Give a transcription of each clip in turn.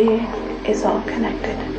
being is all connected.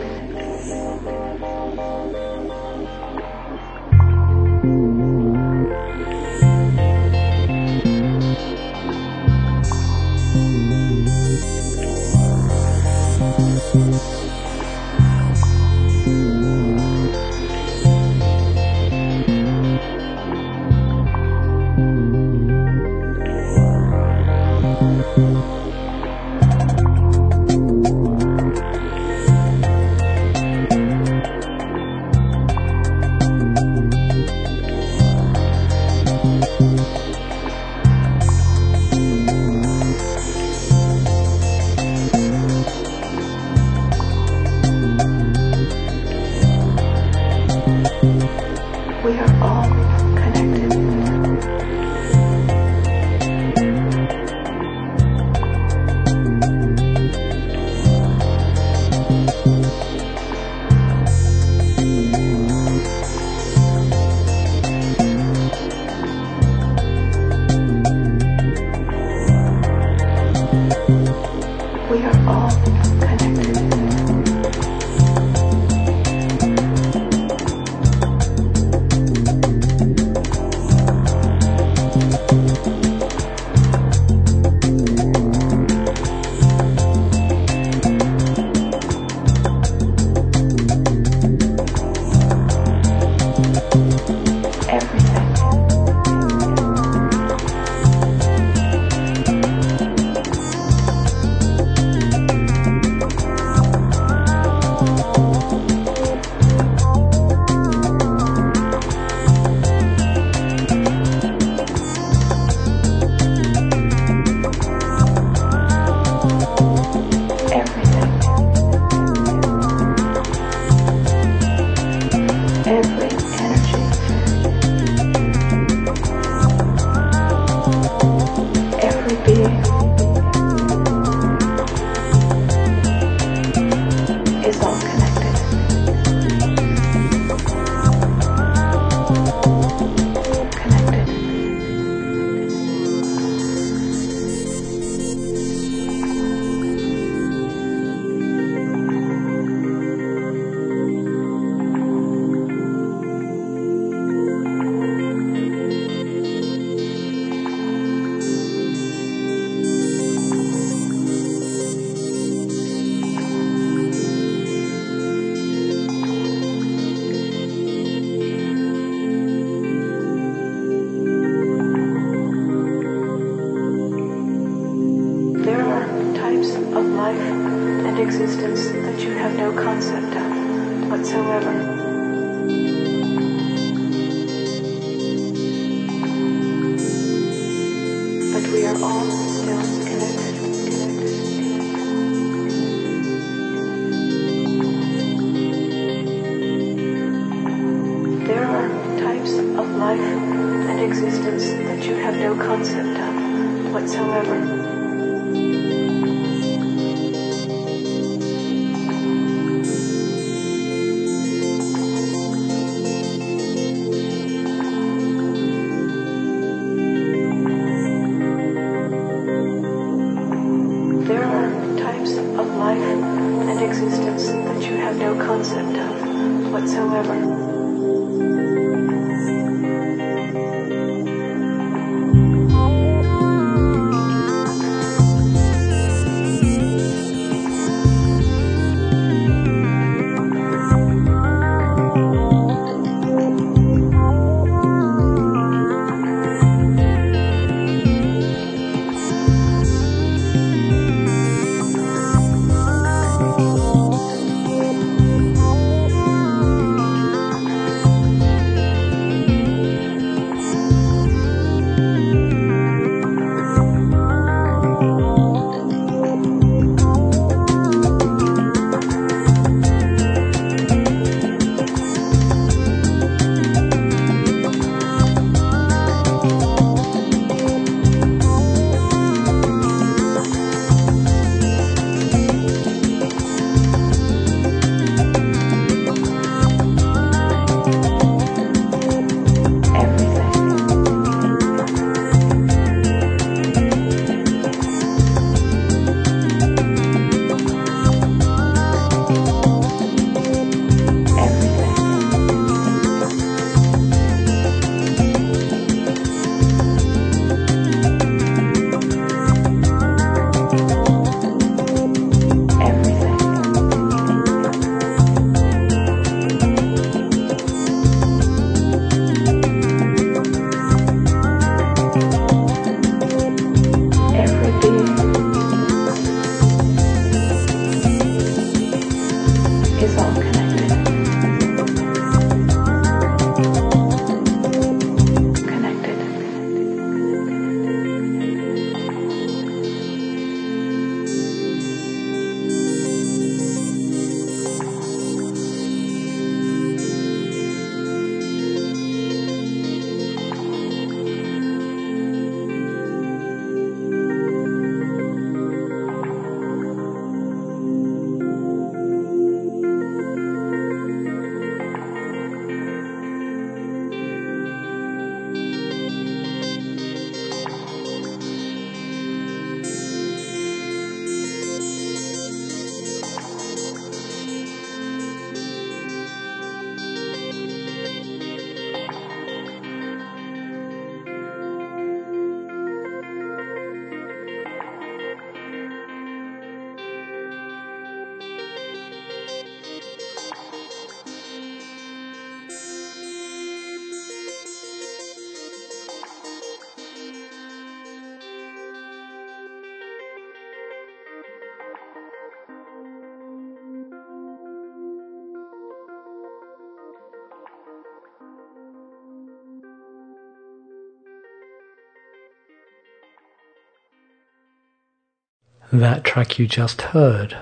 That track you just heard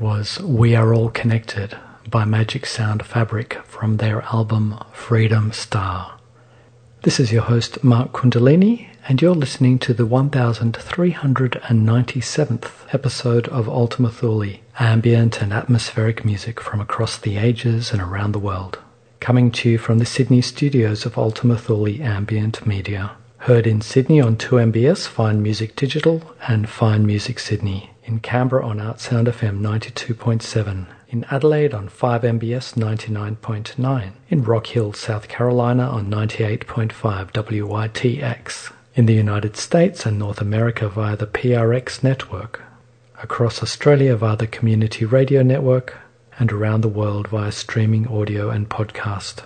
was We Are All Connected by Magic Sound Fabric from their album Freedom Star. This is your host, Mark Kundalini, and you're listening to the 1397th episode of Ultima Thule, ambient and atmospheric music from across the ages and around the world. Coming to you from the Sydney studios of Ultima Thule Ambient Media. Heard in Sydney on 2MBS Fine Music Digital and Fine Music Sydney. In Canberra on Artsound FM 92.7. In Adelaide on 5MBS 99.9. In Rock Hill, South Carolina on 98.5 WYTX. In the United States and North America via the PRX network. Across Australia via the Community Radio Network. And around the world via streaming audio and podcast.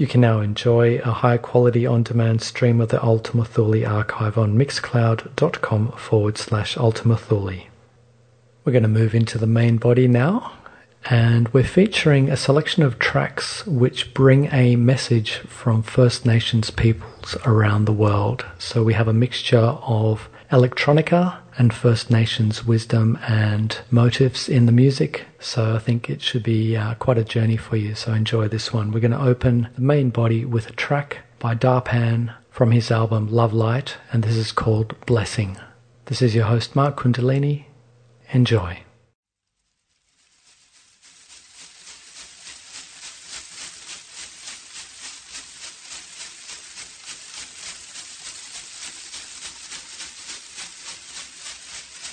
You can now enjoy a high quality on demand stream of the Ultima Thule archive on mixcloud.com forward slash Ultima Thule. We're going to move into the main body now, and we're featuring a selection of tracks which bring a message from First Nations peoples around the world. So we have a mixture of electronica and First Nations wisdom and motives in the music. So I think it should be uh, quite a journey for you. So enjoy this one. We're going to open the main body with a track by Darpan from his album Love Light, and this is called Blessing. This is your host, Mark Kundalini. Enjoy.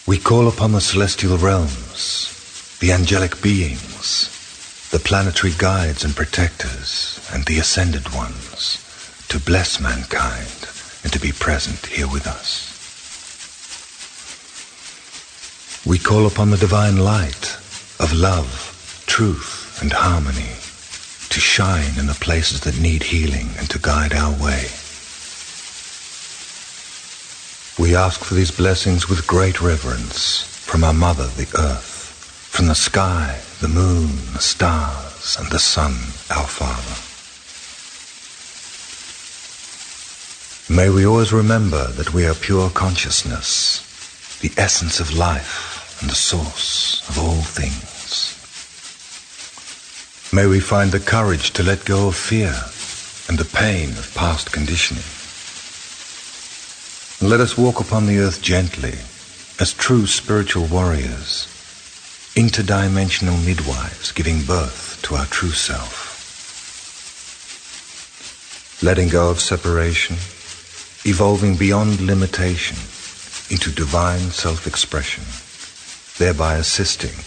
We call upon the celestial realms, the angelic beings, the planetary guides and protectors, and the ascended ones to bless mankind and to be present here with us. We call upon the divine light of love, truth, and harmony to shine in the places that need healing and to guide our way. We ask for these blessings with great reverence from our Mother, the Earth, from the sky, the moon, the stars, and the Sun, our Father. May we always remember that we are pure consciousness, the essence of life and the source of all things. May we find the courage to let go of fear and the pain of past conditioning. And let us walk upon the earth gently as true spiritual warriors, interdimensional midwives giving birth to our true self. Letting go of separation, evolving beyond limitation into divine self-expression, thereby assisting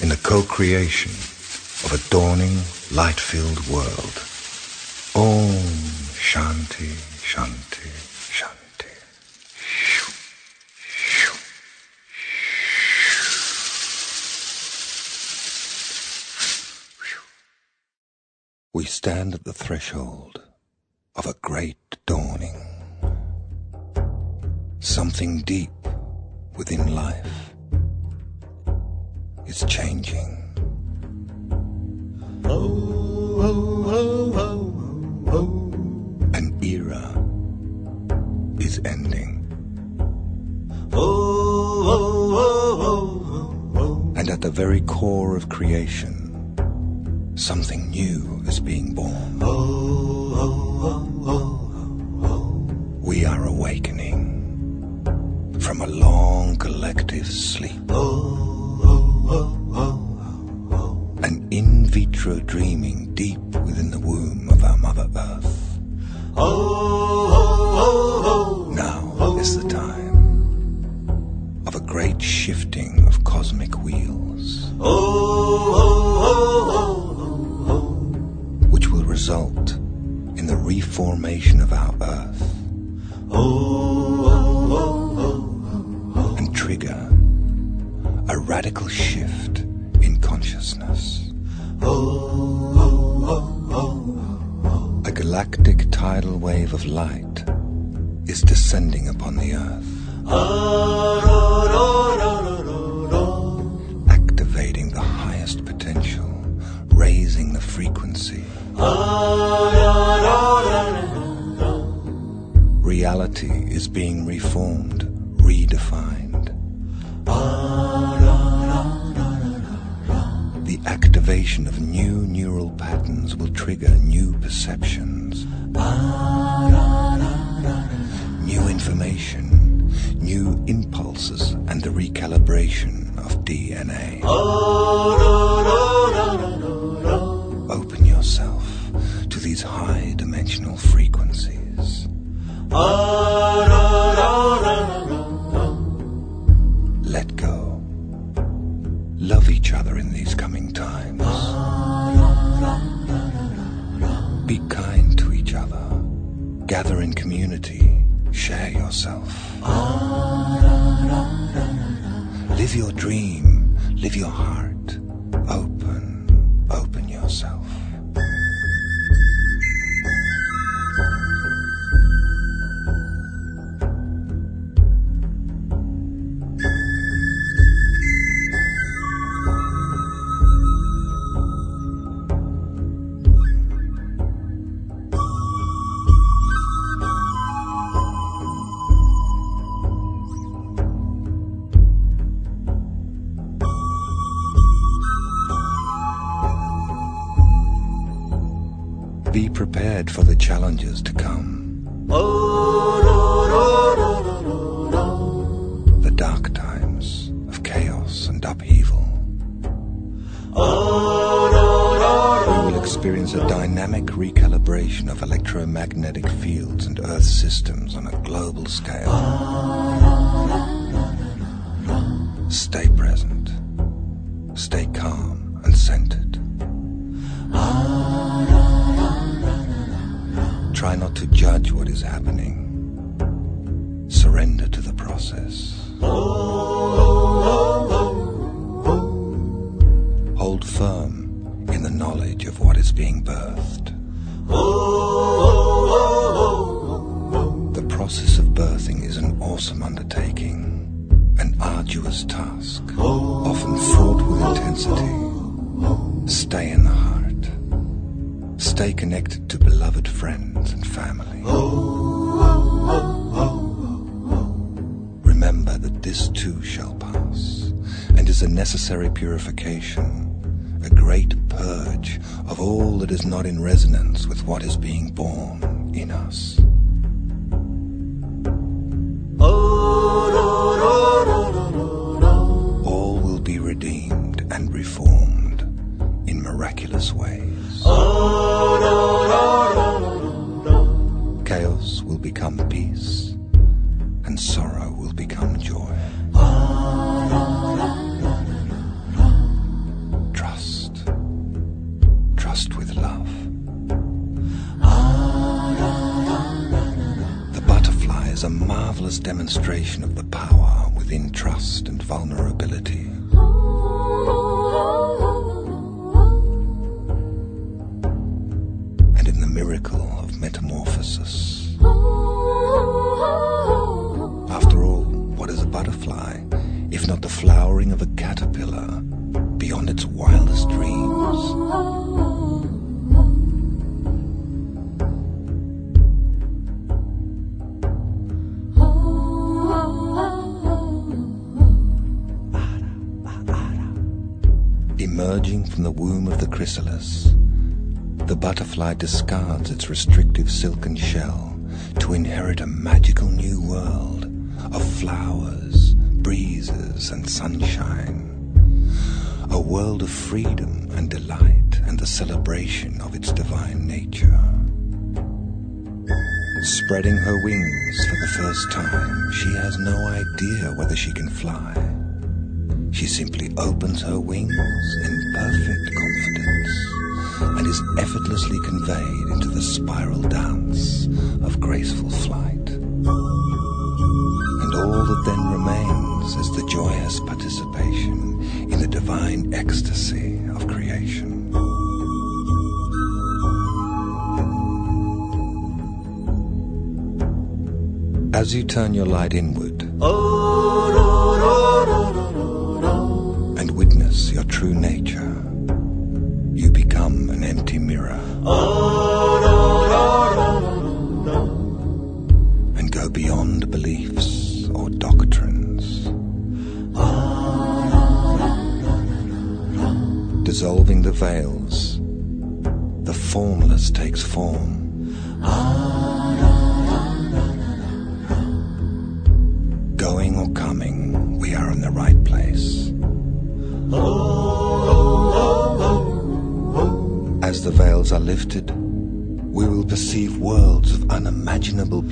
in the co-creation of a dawning, light-filled world. Om Shanti Shanti. We stand at the threshold of a great dawning. Something deep within life is changing. Oh, oh, oh, An era is ending. And at the very core of creation, something new is being born. We are awakening from a long collective sleep. An in vitro dreaming deep within the womb of our Mother Earth. Now is the time of a great shifting of cosmic wheels result in the reformation of our Earth and trigger a radical shift in consciousness. A galactic tidal wave of light is descending upon the Earth. Activating the highest potential, raising the frequency. Reality is being reformed, redefined. The activation of new neural patterns will trigger new perceptions, new information, new impulses, and the recalibration of DNA. Dimensional frequencies. Let what Emerging from the womb of the chrysalis, the butterfly discards its restrictive silken shell to inherit a magical new world of flowers, breezes, and sunshine. A world of freedom and delight and the celebration of its divine nature. Spreading her wings for the first time, she has no idea whether she can fly. She simply opens her wings in perfect confidence and is effortlessly conveyed into the spiral dance of graceful flight. And all that then remains is the joyous participation in the divine ecstasy of creation. As you turn your light inward and witness your true nature, mirror. And go beyond beliefs or doctrines. Dissolving the veils, the formless takes form. lifted, we will perceive worlds of unimaginable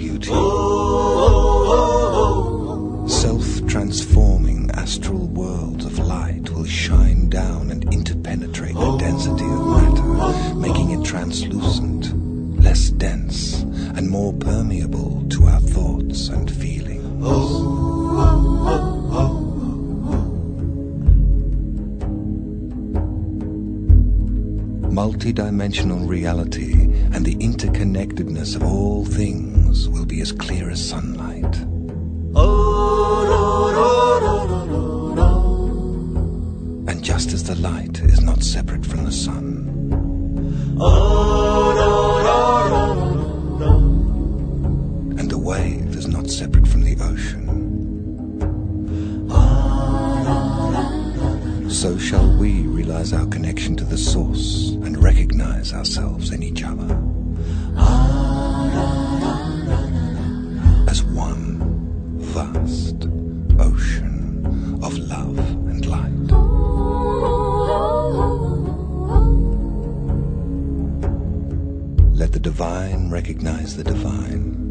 recognize the divine.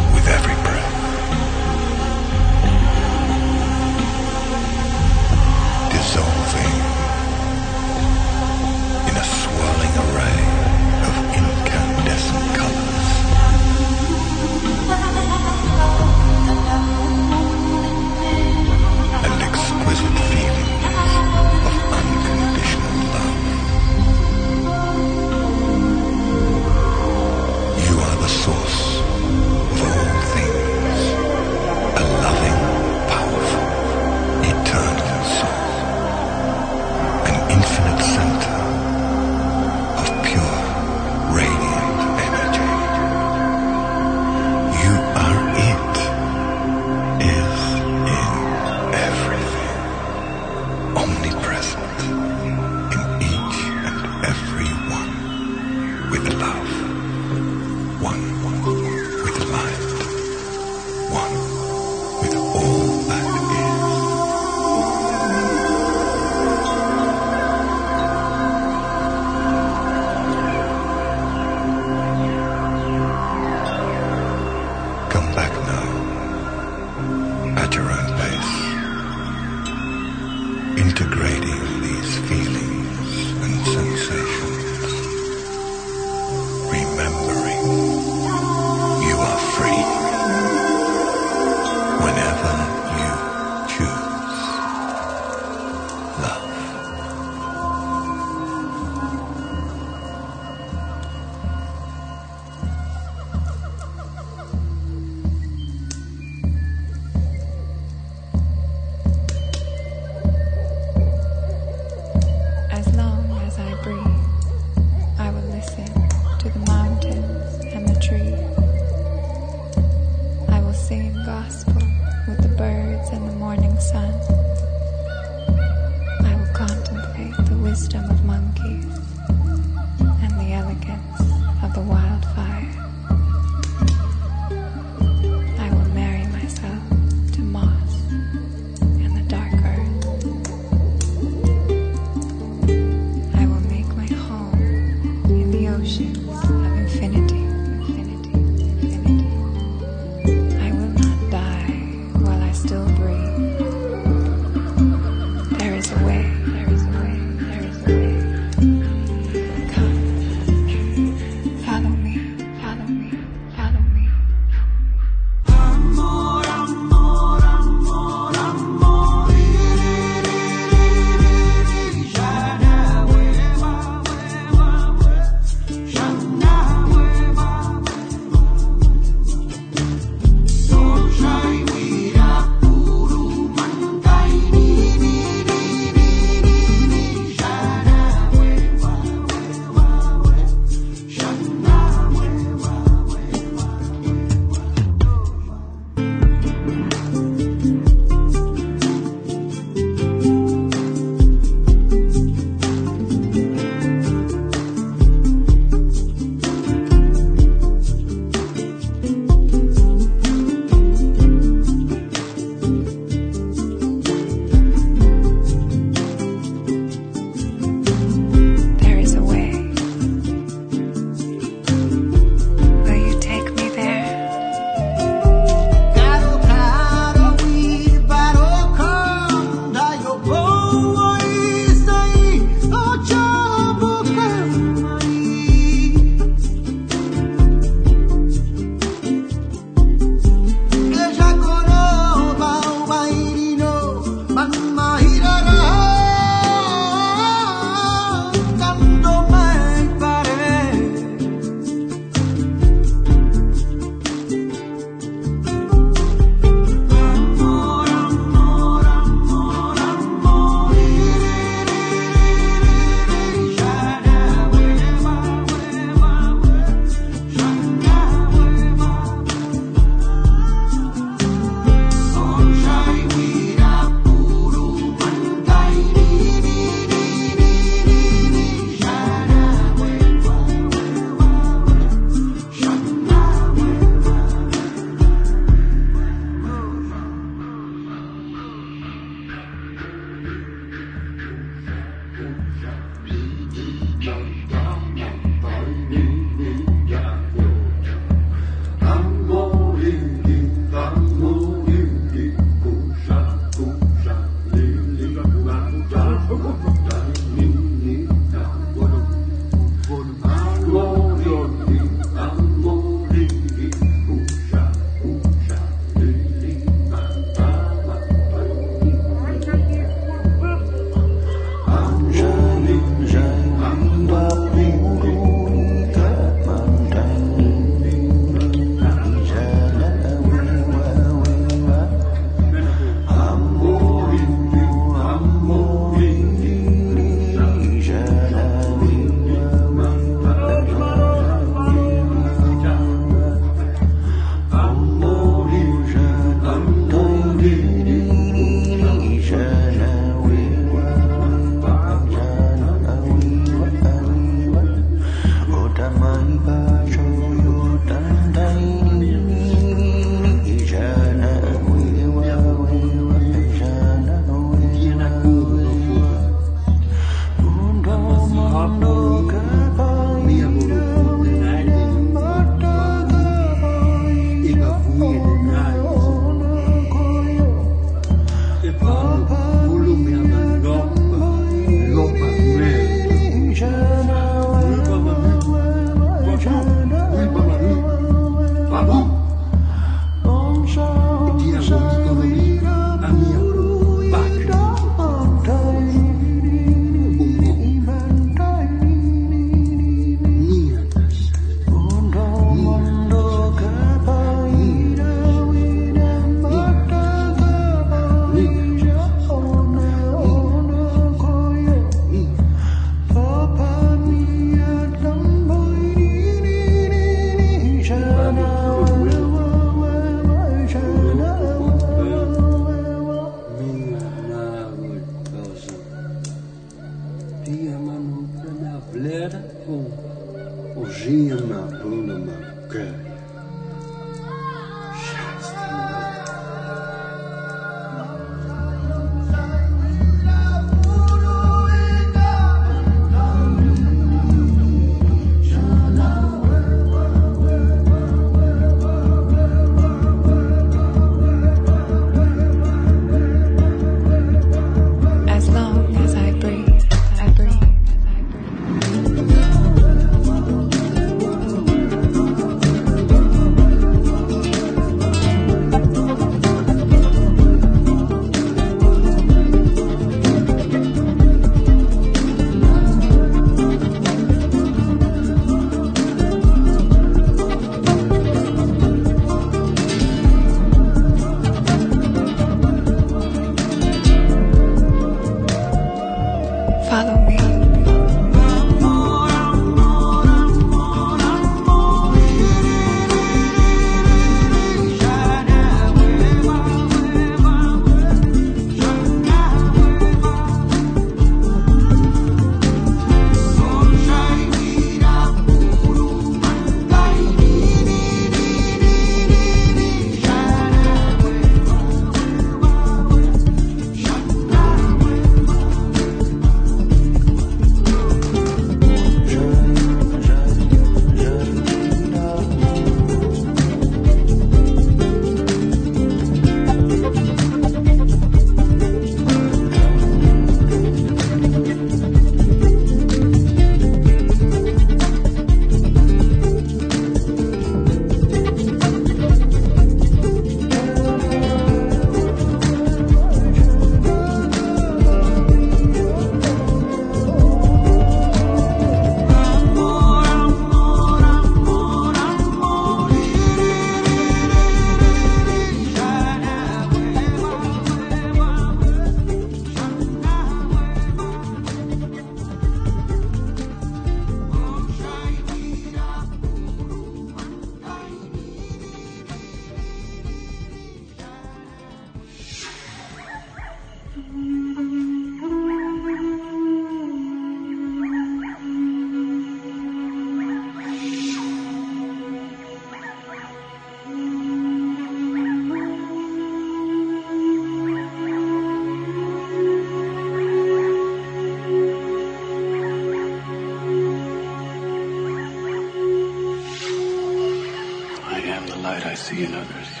Prachudaya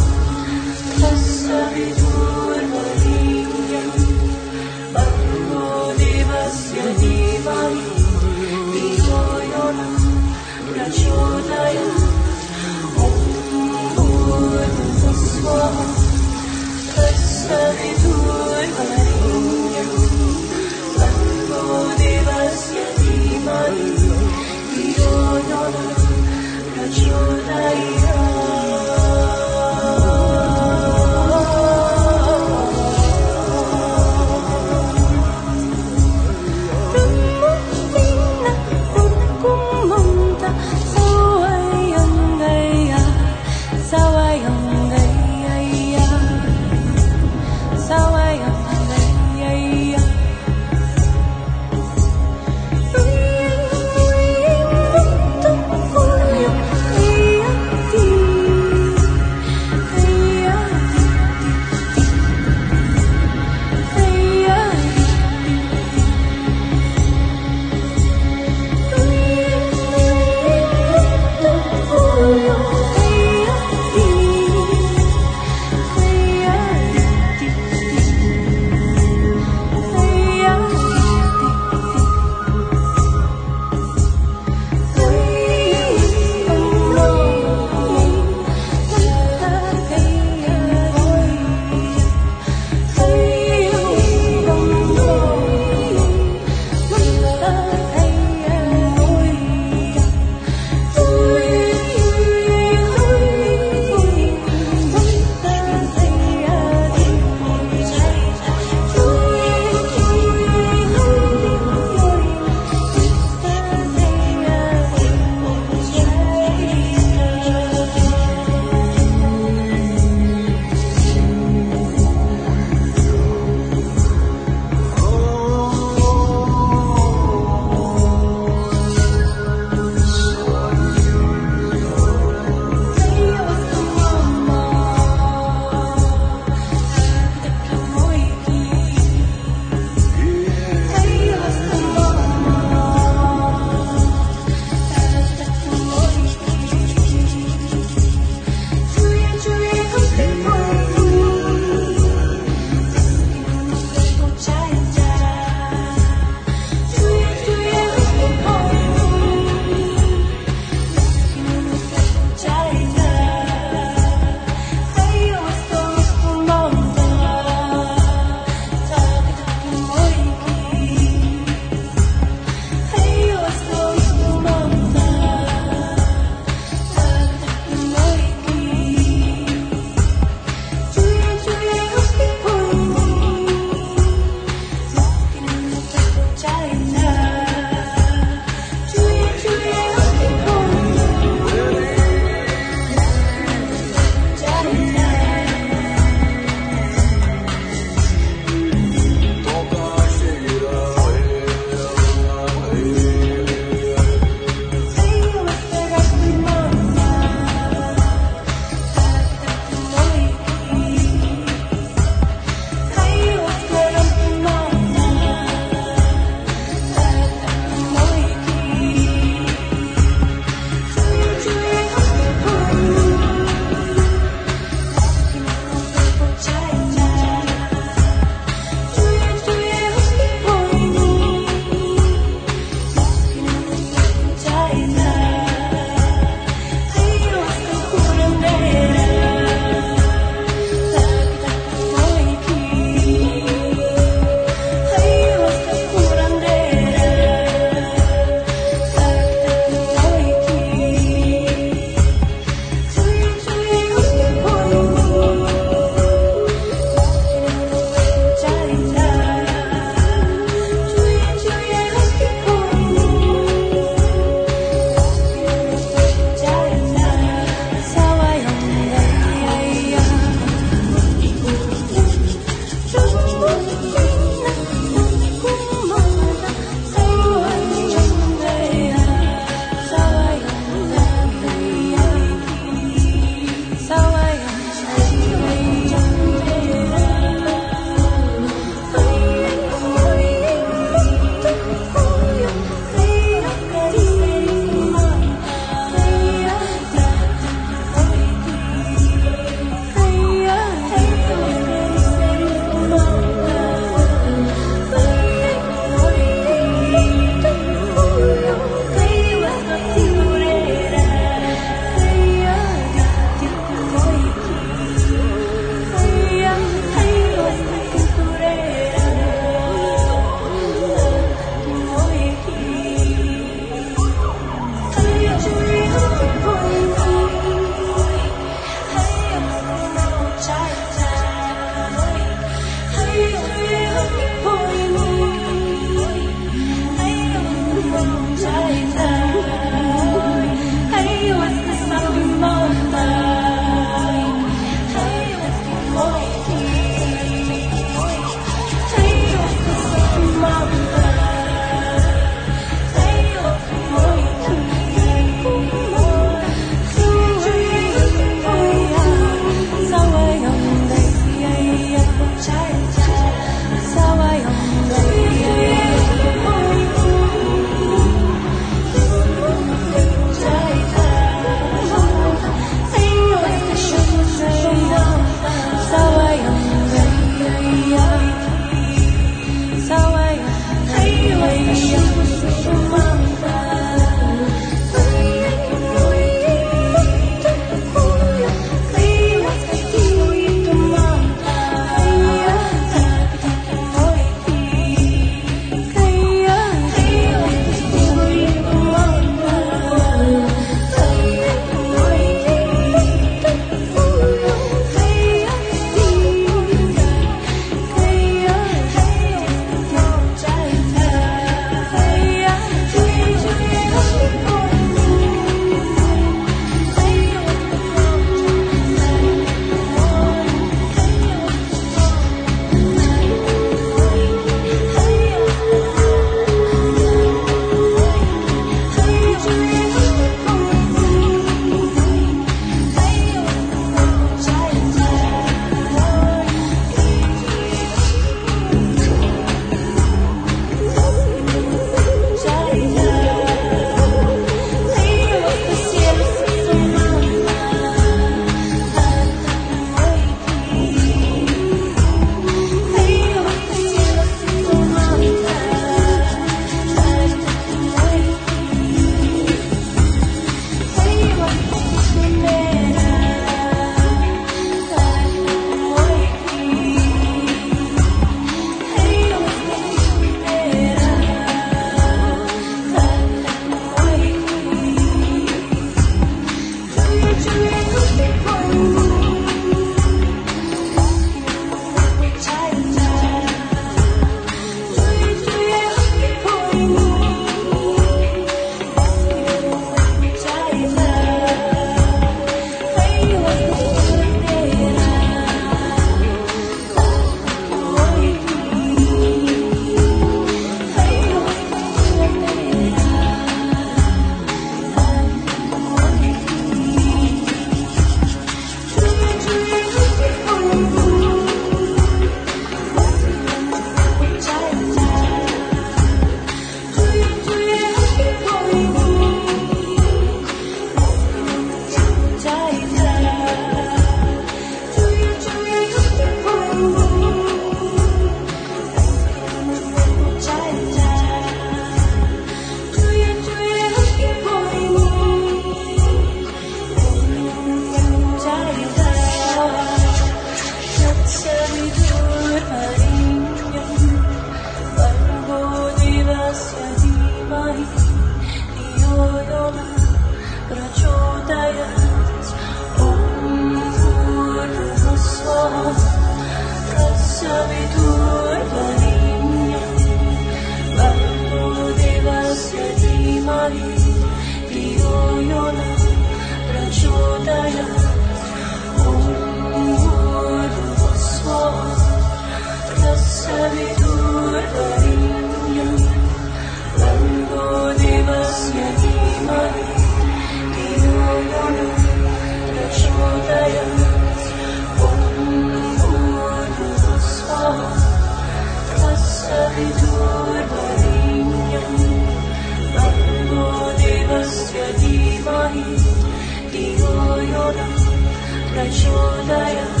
说的人。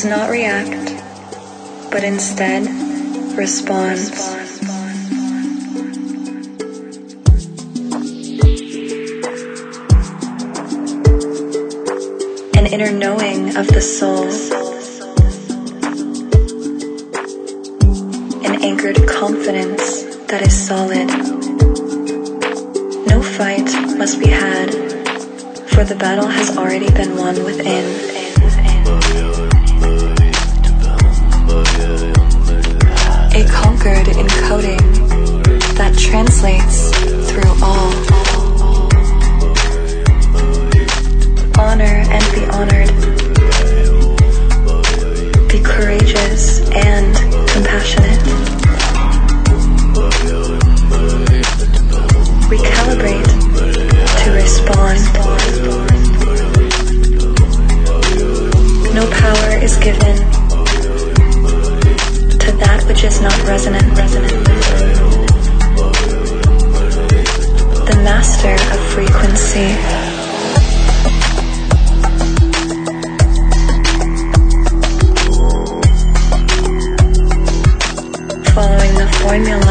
Does not react, but instead responds. An inner knowing of the soul. An anchored confidence that is solid. No fight must be had for the battle has already been won within. A conquered encoding that translates through all. Honor and be honored. Be courageous and compassionate. Recalibrate to respond. No power is given is not resonant. resonant. The master of frequency. Formula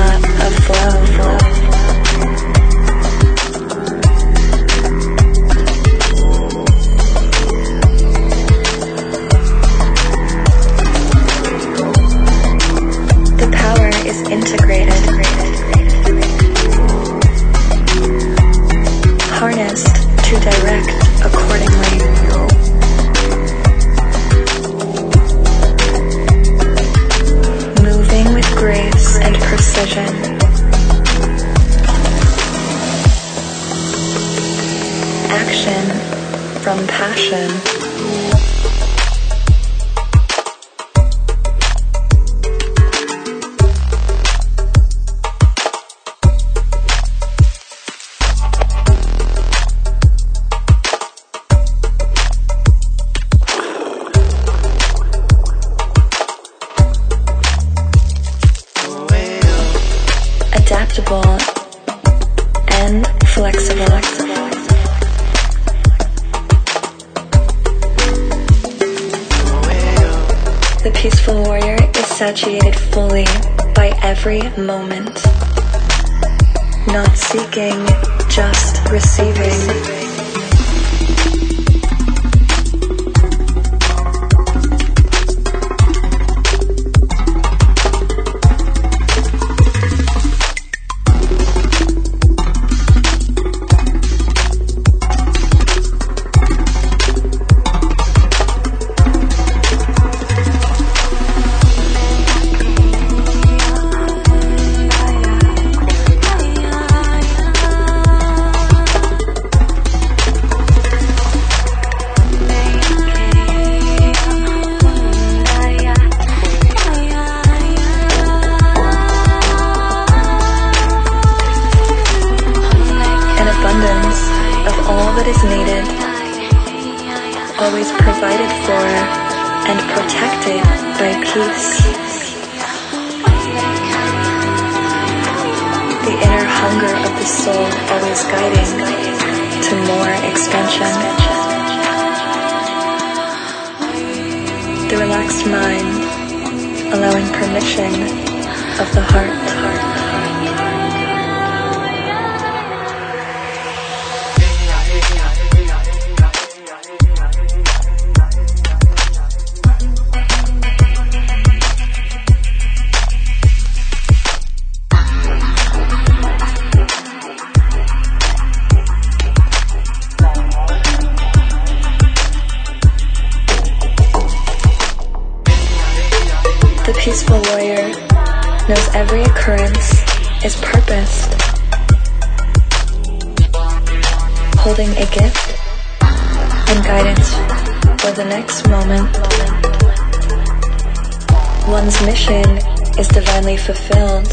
fulfilled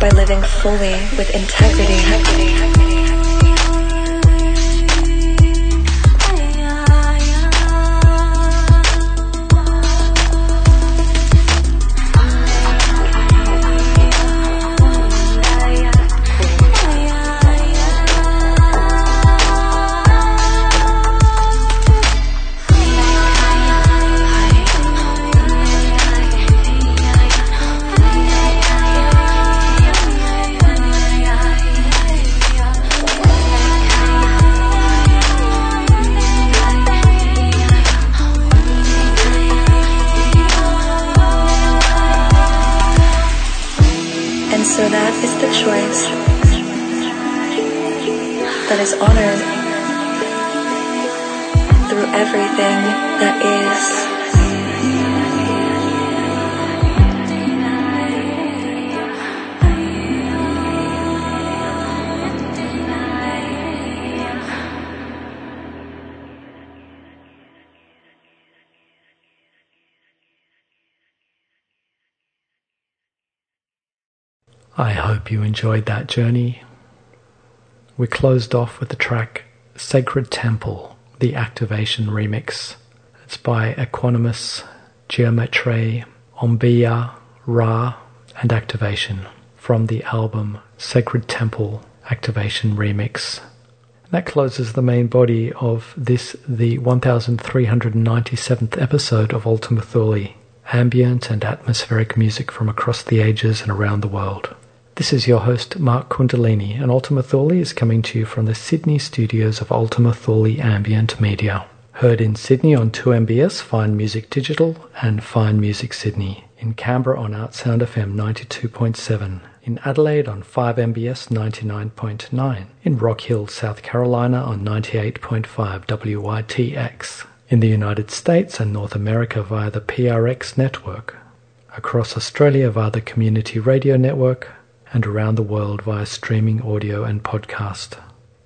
by living fully with enjoyed that journey. We closed off with the track Sacred Temple, the Activation Remix. It's by Equanimous, Geometry, Ombiya, Ra, and Activation from the album Sacred Temple Activation Remix. That closes the main body of this, the 1397th episode of Ultima Thule, ambient and atmospheric music from across the ages and around the world. This is your host, Mark Kundalini, and Ultima Thule is coming to you from the Sydney studios of Ultima Thule Ambient Media. Heard in Sydney on 2MBS Fine Music Digital and Fine Music Sydney. In Canberra on Artsound FM 92.7. In Adelaide on 5MBS 99.9. In Rock Hill, South Carolina on 98.5 WYTX. In the United States and North America via the PRX network. Across Australia via the Community Radio Network and around the world via streaming audio and podcast.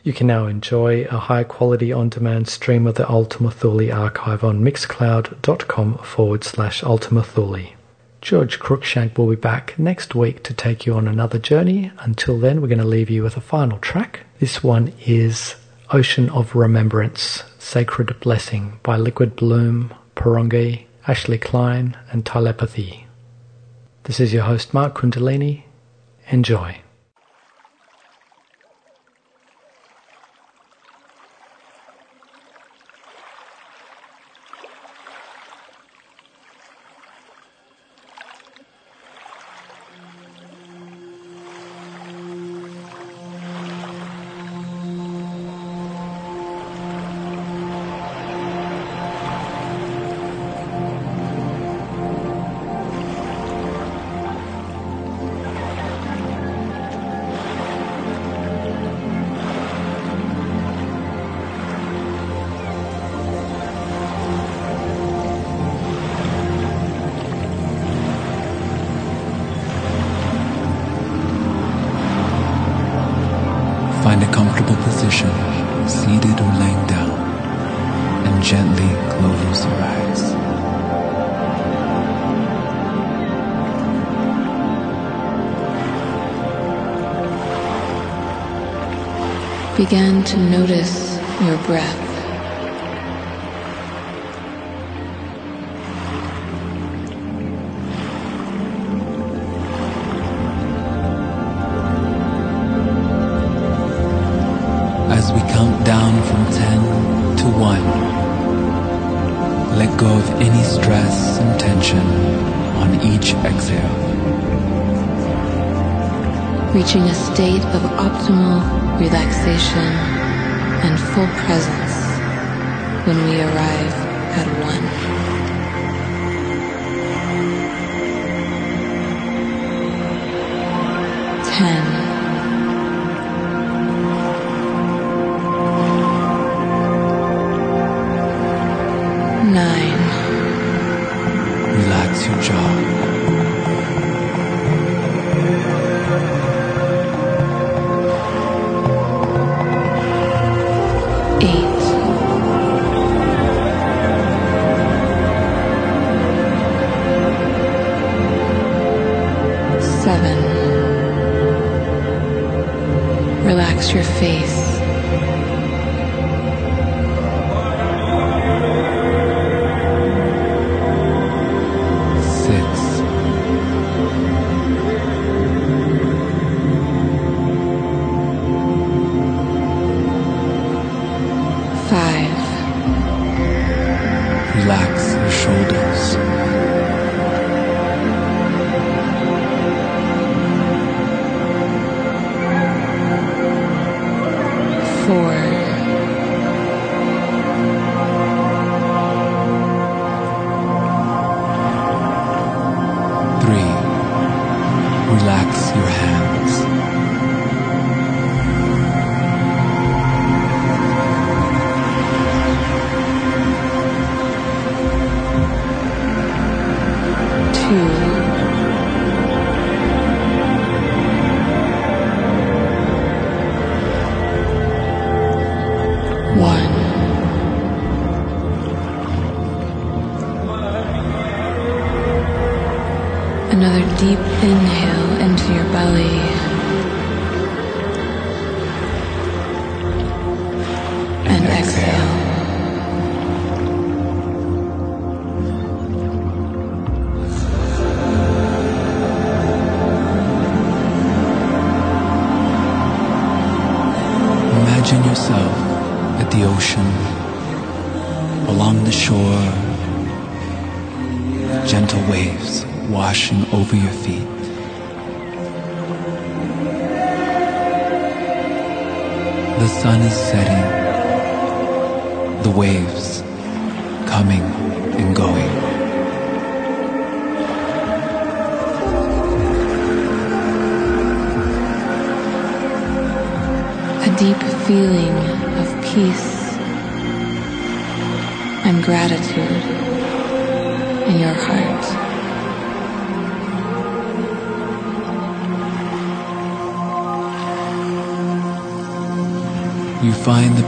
You can now enjoy a high quality on demand stream of the Ultima Thule archive on mixcloud.com forward slash Ultima Thule. George Cruikshank will be back next week to take you on another journey. Until then, we're going to leave you with a final track. This one is Ocean of Remembrance, Sacred Blessing by Liquid Bloom, Poranguí, Ashley Klein, and Telepathy. This is your host, Mark Kundalini. Enjoy. Seven. Relax your face.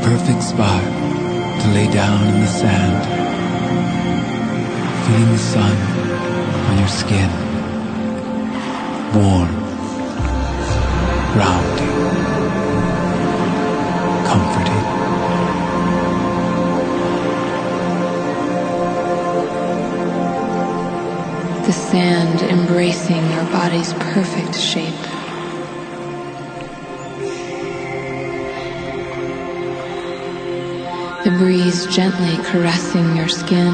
Perfect spot to lay down in the sand, feeling the sun on your skin, warm, grounding, comforting. The sand embracing your body's perfect shape. Breeze gently caressing your skin.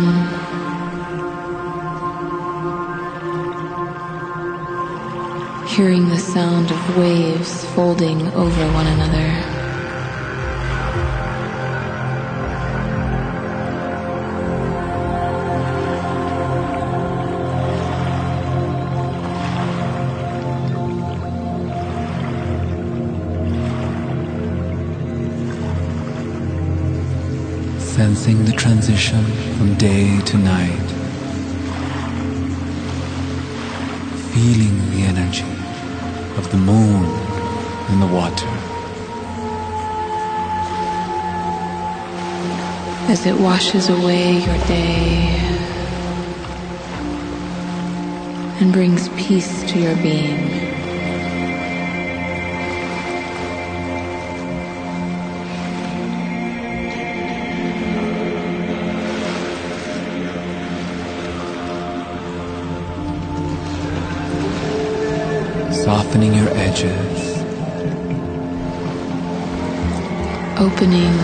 Hearing the sound of waves folding over one another. Transition from day to night. Feeling the energy of the moon in the water. as it washes away your day and brings peace to your being. Opening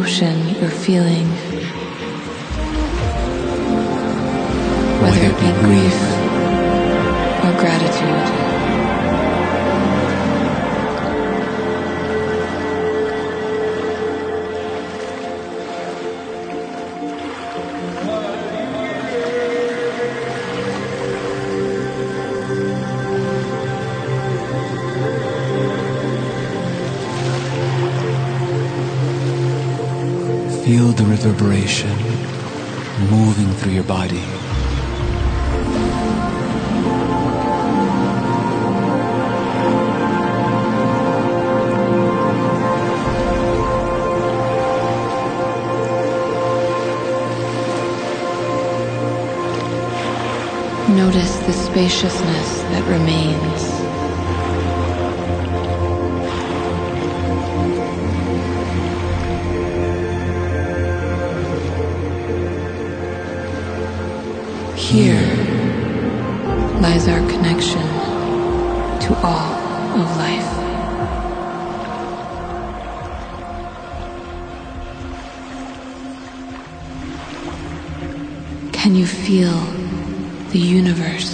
emotion you're feeling, whether it be grief or gratitude. Feel the reverberation moving through your body. Notice the spaciousness that remains. All of life. Can you feel the universe